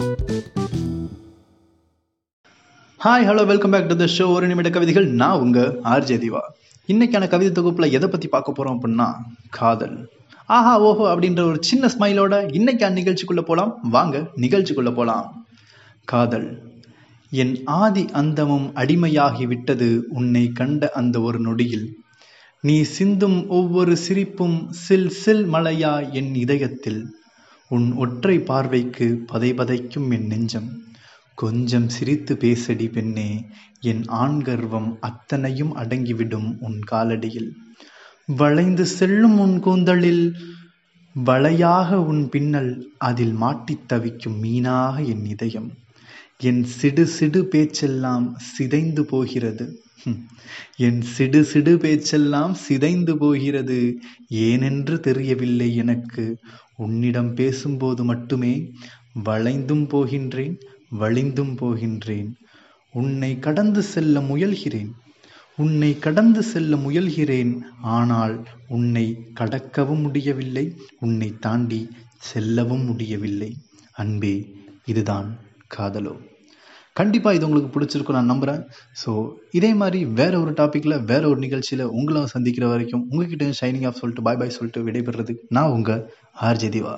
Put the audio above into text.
Hi hello welcome back to the show ஒரு நிமிட கவிதைகள். நான் உங்க ஆர்ஜே திவா. இன்னைக்கான கவிதை தொகுப்புல எதை பத்தி பார்க்க போறோம் அப்படின்னா காதல். ஆஹா ஓஹோ அப்படின்ற ஒரு சின்ன ஸ்மைலோட இன்னைக்கான நிகழ்ச்சிக்குள்ள போலாம். வாங்க நிகழ்ச்சிக்குள்ள போலாம். காதல். என் ஆதி அந்தமும் அடிமையாகி விட்டது உன்னை கண்ட அந்த ஒரு நொடியில். நீ சிந்தும் ஒவ்வொரு சிரிப்பும் சில் சில் மலையா என் இதயத்தில். உன் ஒற்றை பார்வைக்கு பதை பதைக்கும் என் நெஞ்சம். கொஞ்சம் சிரித்து பேசடி பெண்ணே என் ஆண் கர்வம் அத்தனையும் அடங்கிவிடும் உன் காலடியில். வளைந்து செல்லும் உன் கூந்தலில் வளையாக உன் பின்னல் அதில் மாட்டித் தவிக்கும் மீனாக என் இதயம். என் சிடு சிடு பேச்செல்லாம் சிதைந்து போகிறது. என் சிடு சிடு பேச்செல்லாம் சிதைந்து போகிறது. ஏனென்று தெரியவில்லை எனக்கு. உன்னிடம் பேசும்போது மட்டுமே வளைந்தும் போகின்றேன் வழிந்தும் போகின்றேன். உன்னை கடந்து செல்ல முயல்கிறேன். உன்னை கடந்து செல்ல முயல்கிறேன். ஆனால் உன்னை கடக்கவும் முடியவில்லை. உன்னை தாண்டி செல்லவும் முடியவில்லை. அன்பே இதுதான் காதலோ. கண்டிப்பாக இது உங்களுக்கு பிடிச்சிருக்கும் நான் நம்புகிறேன் ஸோ இதே மாதிரி வேற ஒரு டாப்பிக்கில் வேற ஒரு நிகழ்ச்சியில் உங்களை சந்திக்கிற வரைக்கும் உங்ககிட்ட ஷைனிங் ஆஃப் சொல்லிட்டு பாய் பாய் சொல்லிட்டு விடைபெறது நான் உங்கள் ஆர்ஜே திவா